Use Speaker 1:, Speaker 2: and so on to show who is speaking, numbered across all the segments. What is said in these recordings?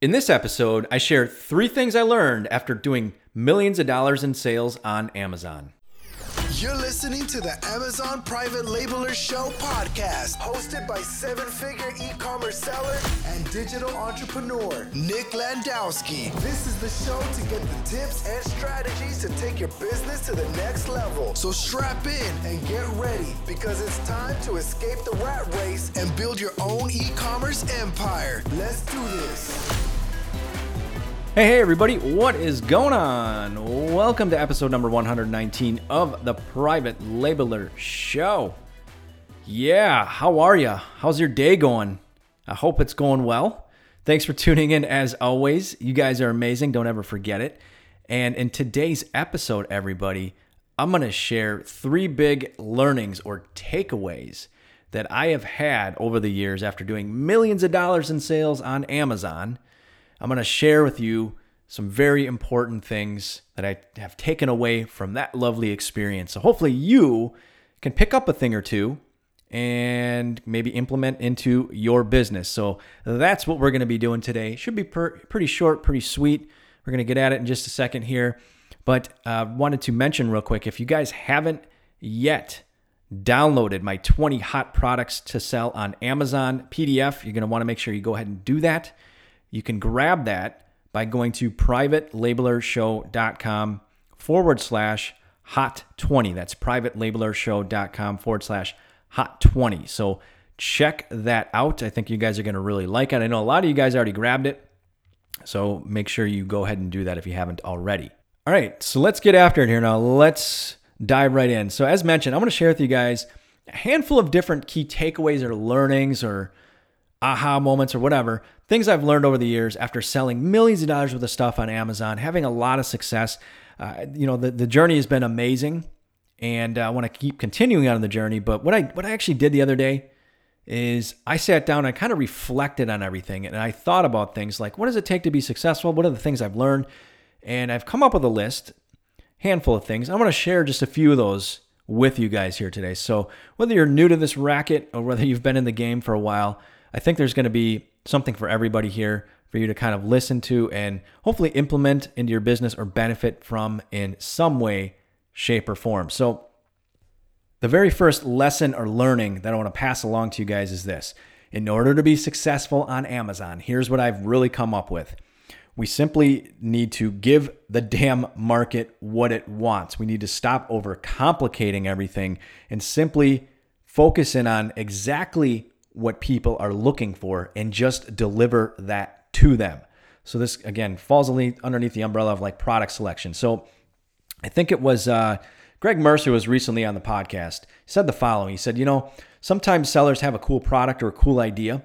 Speaker 1: In this episode, I share three things I learned after doing millions of dollars in sales on Amazon.
Speaker 2: You're listening to the Amazon Private Labeler Show podcast, hosted by seven figure e commerce seller and digital entrepreneur Nick Landowski. This is the show to get the tips and strategies to take your business to the next level. So strap in and get ready because it's time to escape the rat race and build your own e commerce empire. Let's do this.
Speaker 1: Hey, hey, everybody, what is going on? Welcome to episode number 119 of the Private Labeler Show. Yeah, how are you? How's your day going? I hope it's going well. Thanks for tuning in as always. You guys are amazing. Don't ever forget it. And in today's episode, everybody, I'm going to share three big learnings or takeaways that I have had over the years after doing millions of dollars in sales on Amazon I'm going to share with you some very important things that I have taken away from that lovely experience. So hopefully you can pick up a thing or two and maybe implement into your business. So that's what we're going to be doing today. Should be per- pretty short, pretty sweet. We're going to get at it in just a second here. But uh, wanted to mention real quick if you guys haven't yet downloaded my 20 hot products to sell on Amazon PDF, you're going to want to make sure you go ahead and do that. You can grab that by going to privatelabelershow.com forward slash hot 20. That's privatelabelershow.com forward slash hot 20. So check that out. I think you guys are going to really like it. I know a lot of you guys already grabbed it. So make sure you go ahead and do that if you haven't already. All right, so let's get after it here now. Let's dive right in. So, as mentioned, I'm going to share with you guys a handful of different key takeaways or learnings or aha moments or whatever, things I've learned over the years after selling millions of dollars worth of stuff on Amazon, having a lot of success. Uh, you know, the, the journey has been amazing and uh, I want to keep continuing on the journey. But what I, what I actually did the other day is I sat down and I kind of reflected on everything and I thought about things like what does it take to be successful? What are the things I've learned? And I've come up with a list, handful of things. I want to share just a few of those with you guys here today. So whether you're new to this racket or whether you've been in the game for a while, I think there's going to be something for everybody here for you to kind of listen to and hopefully implement into your business or benefit from in some way, shape, or form. So, the very first lesson or learning that I want to pass along to you guys is this. In order to be successful on Amazon, here's what I've really come up with. We simply need to give the damn market what it wants. We need to stop overcomplicating everything and simply focus in on exactly what people are looking for and just deliver that to them. So this again falls underneath the umbrella of like product selection. So I think it was uh, Greg Mercer was recently on the podcast. He said the following. He said, you know, sometimes sellers have a cool product or a cool idea,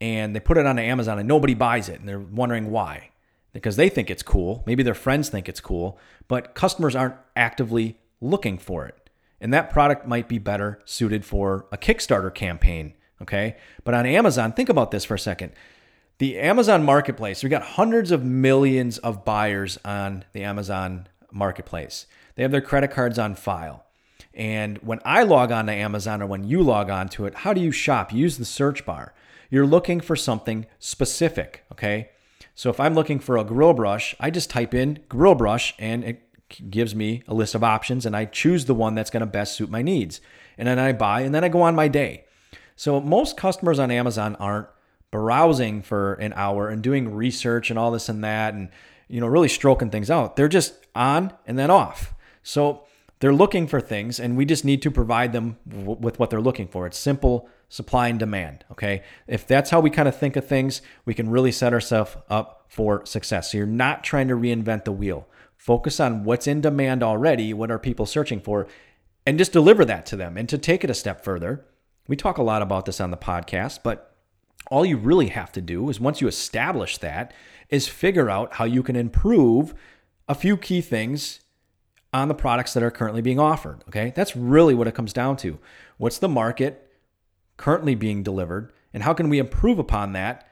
Speaker 1: and they put it on Amazon and nobody buys it, and they're wondering why. Because they think it's cool, maybe their friends think it's cool, but customers aren't actively looking for it. And that product might be better suited for a Kickstarter campaign Okay. But on Amazon, think about this for a second. The Amazon marketplace, we got hundreds of millions of buyers on the Amazon marketplace. They have their credit cards on file. And when I log on to Amazon or when you log on to it, how do you shop? Use the search bar. You're looking for something specific, okay? So if I'm looking for a grill brush, I just type in grill brush and it gives me a list of options and I choose the one that's going to best suit my needs. And then I buy and then I go on my day. So most customers on Amazon aren't browsing for an hour and doing research and all this and that and you know really stroking things out. They're just on and then off. So they're looking for things and we just need to provide them w- with what they're looking for. It's simple supply and demand, okay? If that's how we kind of think of things, we can really set ourselves up for success. So you're not trying to reinvent the wheel. Focus on what's in demand already, what are people searching for, and just deliver that to them. And to take it a step further, we talk a lot about this on the podcast, but all you really have to do is once you establish that, is figure out how you can improve a few key things on the products that are currently being offered. Okay. That's really what it comes down to. What's the market currently being delivered, and how can we improve upon that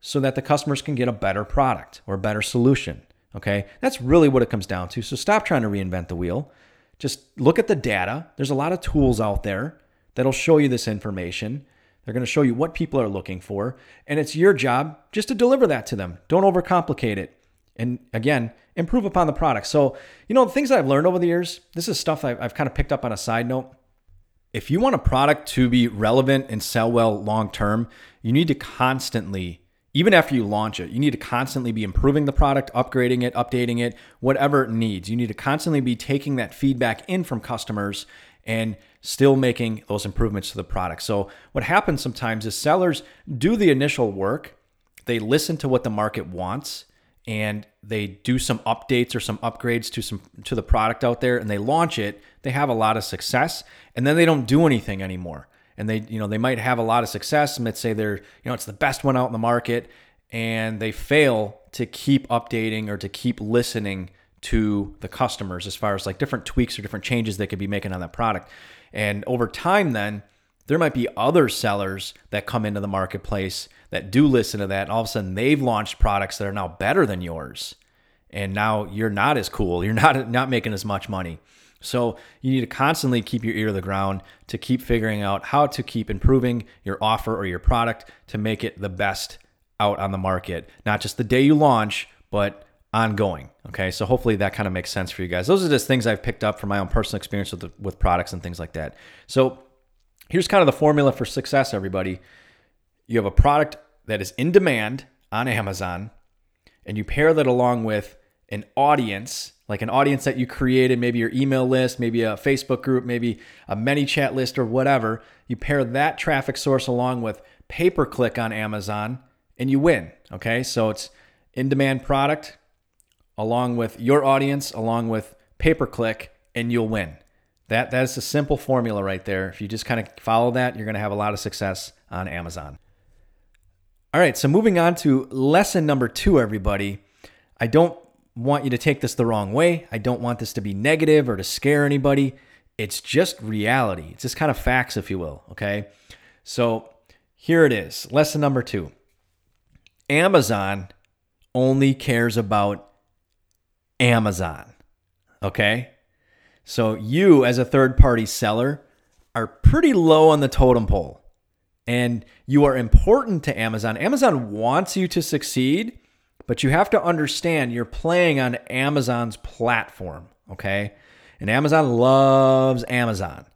Speaker 1: so that the customers can get a better product or a better solution? Okay. That's really what it comes down to. So stop trying to reinvent the wheel. Just look at the data. There's a lot of tools out there that'll show you this information. They're going to show you what people are looking for. And it's your job just to deliver that to them. Don't overcomplicate it. And again, improve upon the product. So, you know, the things that I've learned over the years, this is stuff I've, I've kind of picked up on a side note. If you want a product to be relevant and sell well long term, you need to constantly, even after you launch it, you need to constantly be improving the product, upgrading it, updating it, whatever it needs. You need to constantly be taking that feedback in from customers and still making those improvements to the product. So, what happens sometimes is sellers do the initial work, they listen to what the market wants, and they do some updates or some upgrades to some to the product out there and they launch it they have a lot of success and then they don't do anything anymore and they you know they might have a lot of success and let's say they're you know it's the best one out in the market and they fail to keep updating or to keep listening to the customers as far as like different tweaks or different changes they could be making on that product and over time then there might be other sellers that come into the marketplace that do listen to that. And all of a sudden, they've launched products that are now better than yours. And now you're not as cool. You're not not making as much money. So you need to constantly keep your ear to the ground to keep figuring out how to keep improving your offer or your product to make it the best out on the market. Not just the day you launch, but ongoing. Okay, so hopefully that kind of makes sense for you guys. Those are just things I've picked up from my own personal experience with the, with products and things like that. So here's kind of the formula for success, everybody. You have a product that is in demand on Amazon, and you pair that along with an audience, like an audience that you created, maybe your email list, maybe a Facebook group, maybe a ManyChat list or whatever. You pair that traffic source along with pay per click on Amazon, and you win. Okay, so it's in demand product along with your audience, along with pay per click, and you'll win. That that is a simple formula right there. If you just kind of follow that, you're going to have a lot of success on Amazon. All right, so moving on to lesson number 2 everybody. I don't want you to take this the wrong way. I don't want this to be negative or to scare anybody. It's just reality. It's just kind of facts if you will, okay? So, here it is. Lesson number 2. Amazon only cares about Amazon. Okay? So you, as a third party seller, are pretty low on the totem pole and you are important to Amazon. Amazon wants you to succeed, but you have to understand you're playing on Amazon's platform. Okay. And Amazon loves Amazon.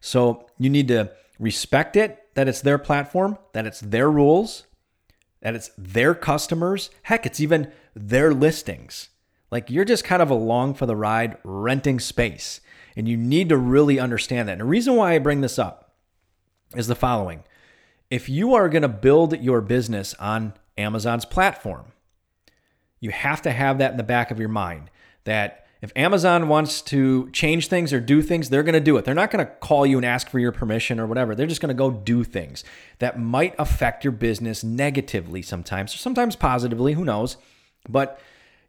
Speaker 1: So you need to respect it that it's their platform, that it's their rules, that it's their customers. Heck, it's even their listings. Like you're just kind of along for the ride, renting space. And you need to really understand that. And the reason why I bring this up is the following if you are going to build your business on Amazon's platform, you have to have that in the back of your mind that if Amazon wants to change things or do things, they're going to do it. They're not going to call you and ask for your permission or whatever. They're just going to go do things that might affect your business negatively sometimes, or sometimes positively, who knows. But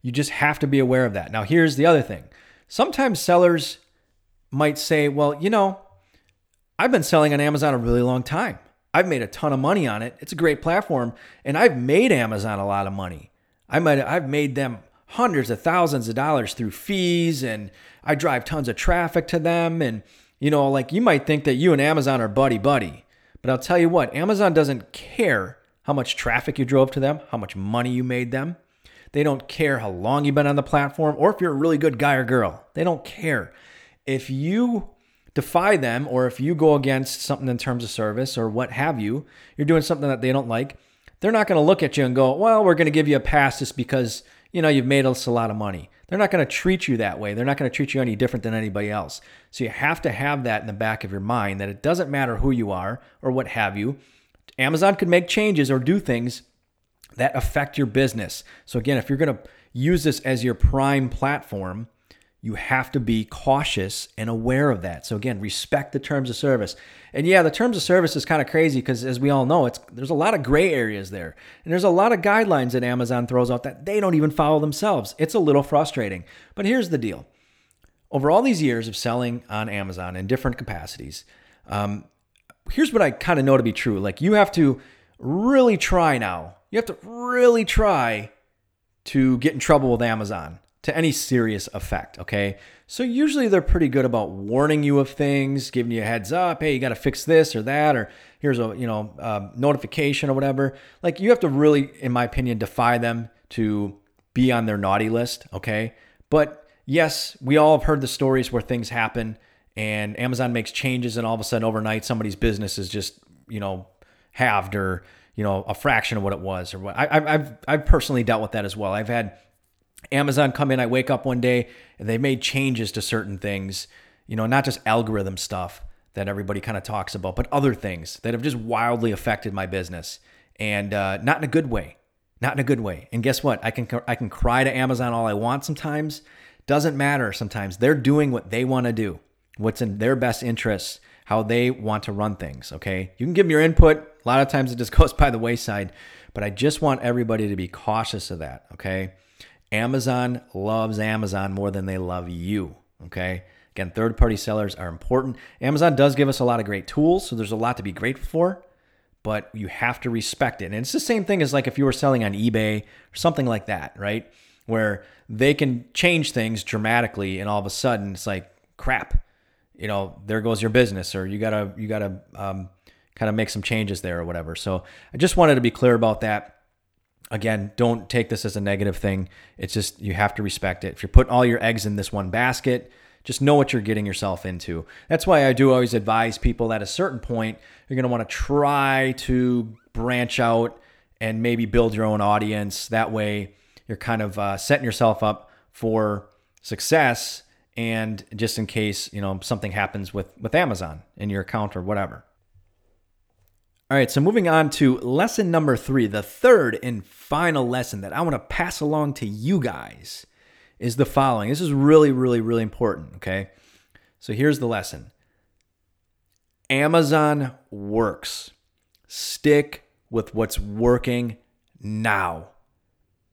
Speaker 1: you just have to be aware of that. Now, here's the other thing sometimes sellers might say, well, you know, I've been selling on Amazon a really long time. I've made a ton of money on it. It's a great platform, and I've made Amazon a lot of money. I might I've made them hundreds of thousands of dollars through fees, and I drive tons of traffic to them. And you know, like you might think that you and Amazon are buddy buddy, but I'll tell you what, Amazon doesn't care how much traffic you drove to them, how much money you made them. They don't care how long you've been on the platform or if you're a really good guy or girl. They don't care. If you defy them or if you go against something in terms of service or what have you, you're doing something that they don't like, they're not going to look at you and go, well, we're going to give you a pass just because, you know, you've made us a lot of money. They're not going to treat you that way. They're not going to treat you any different than anybody else. So you have to have that in the back of your mind that it doesn't matter who you are or what have you. Amazon could make changes or do things that affect your business. So again, if you're going to use this as your prime platform, you have to be cautious and aware of that. So again, respect the terms of service. And yeah, the terms of service is kind of crazy because as we all know, it's there's a lot of gray areas there. And there's a lot of guidelines that Amazon throws out that they don't even follow themselves. It's a little frustrating. But here's the deal. Over all these years of selling on Amazon in different capacities, um, here's what I kind of know to be true. Like you have to really try now. You have to really try to get in trouble with Amazon to any serious effect. Okay. So usually they're pretty good about warning you of things, giving you a heads up. Hey, you got to fix this or that, or here's a you know um, notification or whatever. Like you have to really, in my opinion, defy them to be on their naughty list. Okay. But yes, we all have heard the stories where things happen and Amazon makes changes and all of a sudden overnight somebody's business is just you know halved or you know a fraction of what it was or what I, I've I've personally dealt with that as well. I've had Amazon come in. I wake up one day and they made changes to certain things. You know, not just algorithm stuff that everybody kind of talks about, but other things that have just wildly affected my business, and uh, not in a good way. Not in a good way. And guess what? I can I can cry to Amazon all I want sometimes. Doesn't matter sometimes. They're doing what they want to do, what's in their best interests, how they want to run things. Okay. You can give them your input. A lot of times it just goes by the wayside, but I just want everybody to be cautious of that. Okay. Amazon loves Amazon more than they love you. Okay. Again, third party sellers are important. Amazon does give us a lot of great tools, so there's a lot to be grateful for, but you have to respect it. And it's the same thing as like if you were selling on eBay or something like that, right? Where they can change things dramatically and all of a sudden it's like crap you know there goes your business or you gotta you gotta um, kind of make some changes there or whatever. So i just wanted to be clear about that. Again don't take this as a negative thing. It's just you have to respect it. If you're putting all your eggs in this one basket just know what you're getting yourself into. That's why i do always advise people at a certain point you're going to want to try to branch out and maybe build your own audience. That way you're kind of uh, setting yourself up for success and just in case you know something happens with with amazon in your account or whatever all right so moving on to lesson number three the third and final lesson that i want to pass along to you guys is the following this is really really really important okay so here's the lesson amazon works stick with what's working now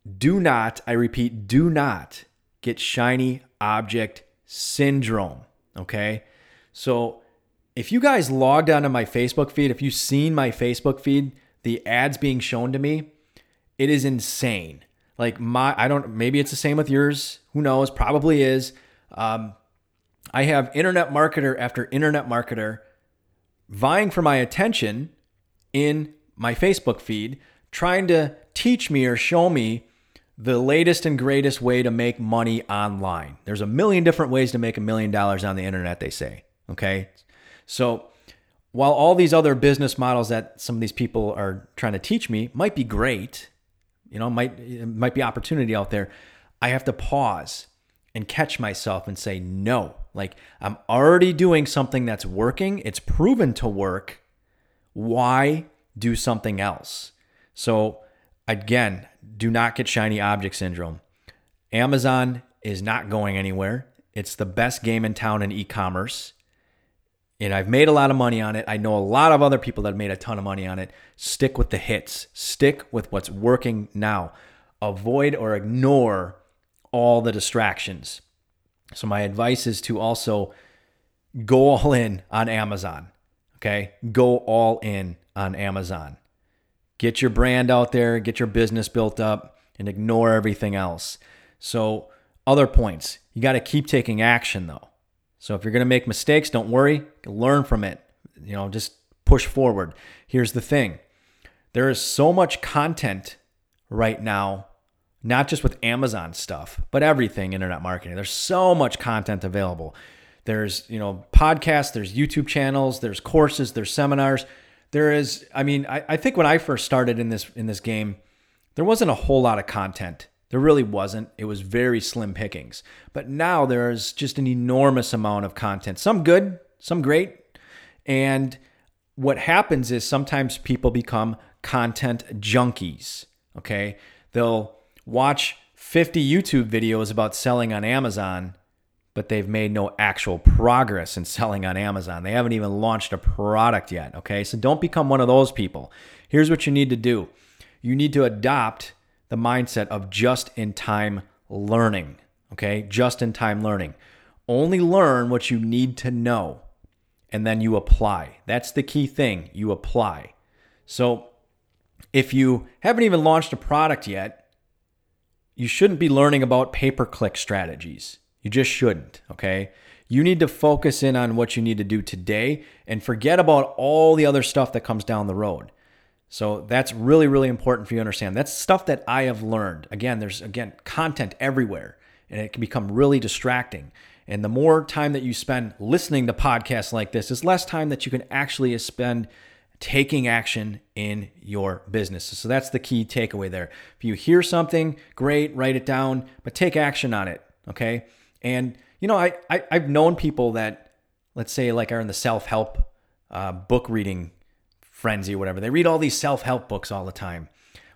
Speaker 1: do not, I repeat, do not get shiny object syndrome. Okay. So if you guys logged onto my Facebook feed, if you've seen my Facebook feed, the ads being shown to me, it is insane. Like my, I don't, maybe it's the same with yours. Who knows? Probably is. Um, I have internet marketer after internet marketer vying for my attention in my Facebook feed, trying to teach me or show me the latest and greatest way to make money online. There's a million different ways to make a million dollars on the internet, they say. Okay. So while all these other business models that some of these people are trying to teach me might be great, you know, might might be opportunity out there, I have to pause and catch myself and say no. Like I'm already doing something that's working, it's proven to work. Why do something else? So again, do not get shiny object syndrome. Amazon is not going anywhere. It's the best game in town in e commerce. And I've made a lot of money on it. I know a lot of other people that have made a ton of money on it. Stick with the hits, stick with what's working now. Avoid or ignore all the distractions. So, my advice is to also go all in on Amazon. Okay. Go all in on Amazon. Get your brand out there, get your business built up, and ignore everything else. So, other points you got to keep taking action though. So, if you're going to make mistakes, don't worry, learn from it. You know, just push forward. Here's the thing there is so much content right now, not just with Amazon stuff, but everything internet marketing. There's so much content available. There's, you know, podcasts, there's YouTube channels, there's courses, there's seminars there is i mean I, I think when i first started in this in this game there wasn't a whole lot of content there really wasn't it was very slim pickings but now there's just an enormous amount of content some good some great and what happens is sometimes people become content junkies okay they'll watch 50 youtube videos about selling on amazon but they've made no actual progress in selling on Amazon. They haven't even launched a product yet. Okay. So don't become one of those people. Here's what you need to do you need to adopt the mindset of just in time learning. Okay. Just in time learning. Only learn what you need to know and then you apply. That's the key thing. You apply. So if you haven't even launched a product yet, you shouldn't be learning about pay per click strategies. You just shouldn't, okay? You need to focus in on what you need to do today and forget about all the other stuff that comes down the road. So that's really, really important for you to understand. That's stuff that I have learned. Again, there's again content everywhere, and it can become really distracting. And the more time that you spend listening to podcasts like this, is less time that you can actually spend taking action in your business. So that's the key takeaway there. If you hear something, great, write it down, but take action on it. Okay. And, you know, I, I, have known people that, let's say, like are in the self help uh, book reading frenzy or whatever. They read all these self help books all the time,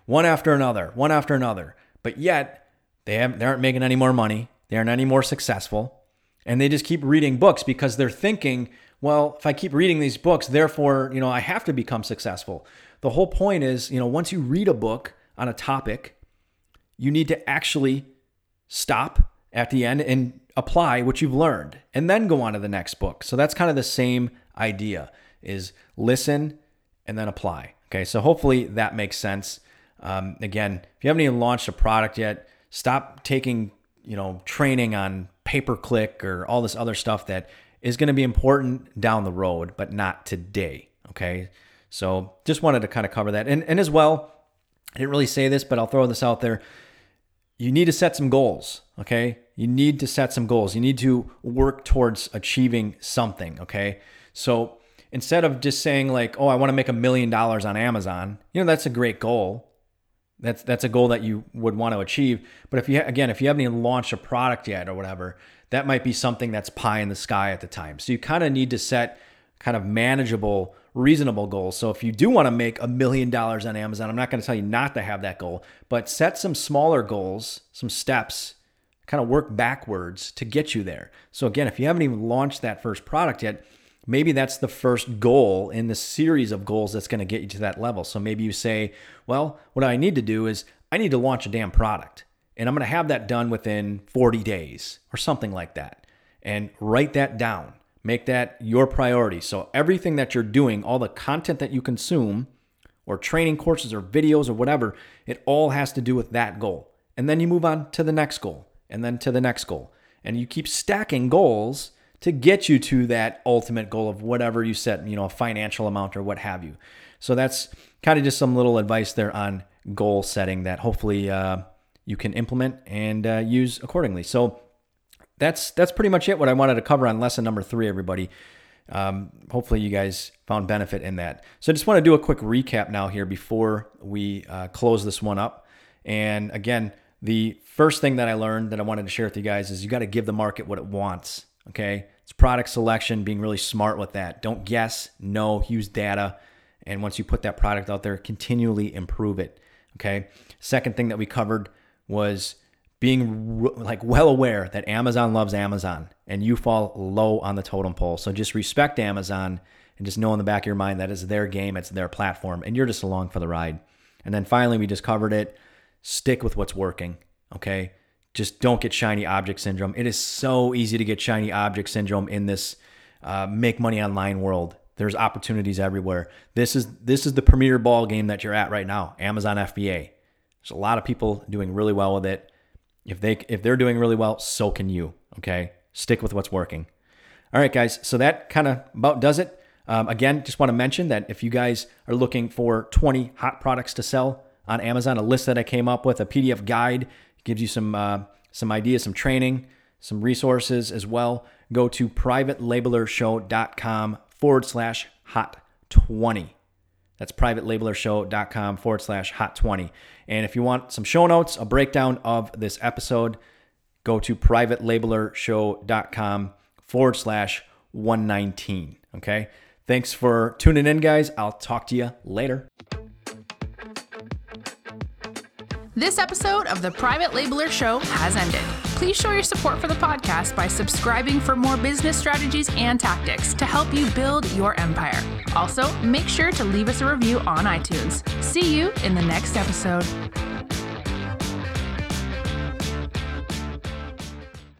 Speaker 1: one after another, one after another. But yet, they, have, they aren't making any more money. They aren't any more successful. And they just keep reading books because they're thinking, well, if I keep reading these books, therefore, you know, I have to become successful. The whole point is, you know, once you read a book on a topic, you need to actually stop at the end and apply what you've learned and then go on to the next book. So that's kind of the same idea is listen and then apply. Okay. So hopefully that makes sense. Um, again, if you haven't even launched a product yet, stop taking, you know, training on pay per click or all this other stuff that is going to be important down the road, but not today. Okay. So just wanted to kind of cover that. And, and as well, I didn't really say this, but I'll throw this out there. You need to set some goals. Okay. You need to set some goals. You need to work towards achieving something. Okay. So instead of just saying, like, oh, I want to make a million dollars on Amazon, you know, that's a great goal. That's that's a goal that you would want to achieve. But if you again, if you haven't even launched a product yet or whatever, that might be something that's pie in the sky at the time. So you kind of need to set kind of manageable, reasonable goals. So if you do want to make a million dollars on Amazon, I'm not going to tell you not to have that goal, but set some smaller goals, some steps, kind of work backwards to get you there. So again, if you haven't even launched that first product yet, maybe that's the first goal in the series of goals that's going to get you to that level. So maybe you say, well, what I need to do is I need to launch a damn product and I'm going to have that done within 40 days or something like that. And write that down. Make that your priority. So everything that you're doing, all the content that you consume, or training courses or videos or whatever, it all has to do with that goal. And then you move on to the next goal and then to the next goal. And you keep stacking goals to get you to that ultimate goal of whatever you set, you know, a financial amount or what have you. So that's kind of just some little advice there on goal setting that hopefully uh, you can implement and uh, use accordingly. So that's that's pretty much it. What I wanted to cover on lesson number three, everybody. Um, hopefully, you guys found benefit in that. So, I just want to do a quick recap now here before we uh, close this one up. And again, the first thing that I learned that I wanted to share with you guys is you got to give the market what it wants. Okay, it's product selection, being really smart with that. Don't guess, know, use data, and once you put that product out there, continually improve it. Okay. Second thing that we covered was being like well aware that Amazon loves Amazon and you fall low on the totem pole. So just respect Amazon and just know in the back of your mind that it's their game, it's their platform, and you're just along for the ride. And then finally, we just covered it. Stick with what's working. Okay. Just don't get shiny object syndrome. It is so easy to get shiny object syndrome in this uh, make money online world. There's opportunities everywhere. This is this is the premier ball game that you're at right now. Amazon FBA. There's a lot of people doing really well with it. If they if they're doing really well, so can you. Okay, stick with what's working. All right, guys. So that kind of about does it. Um, again, just want to mention that if you guys are looking for 20 hot products to sell on Amazon, a list that I came up with, a PDF guide gives you some uh, some ideas, some training, some resources as well. Go to privatelabelershow.com forward slash hot 20. That's privatelabelershow.com forward slash hot 20. And if you want some show notes, a breakdown of this episode, go to privatelabelershow.com forward slash 119. Okay. Thanks for tuning in, guys. I'll talk to you later.
Speaker 3: This episode of the Private Labeler Show has ended. Please show your support for the podcast by subscribing for more business strategies and tactics to help you build your empire. Also, make sure to leave us a review on iTunes. See you in the next episode.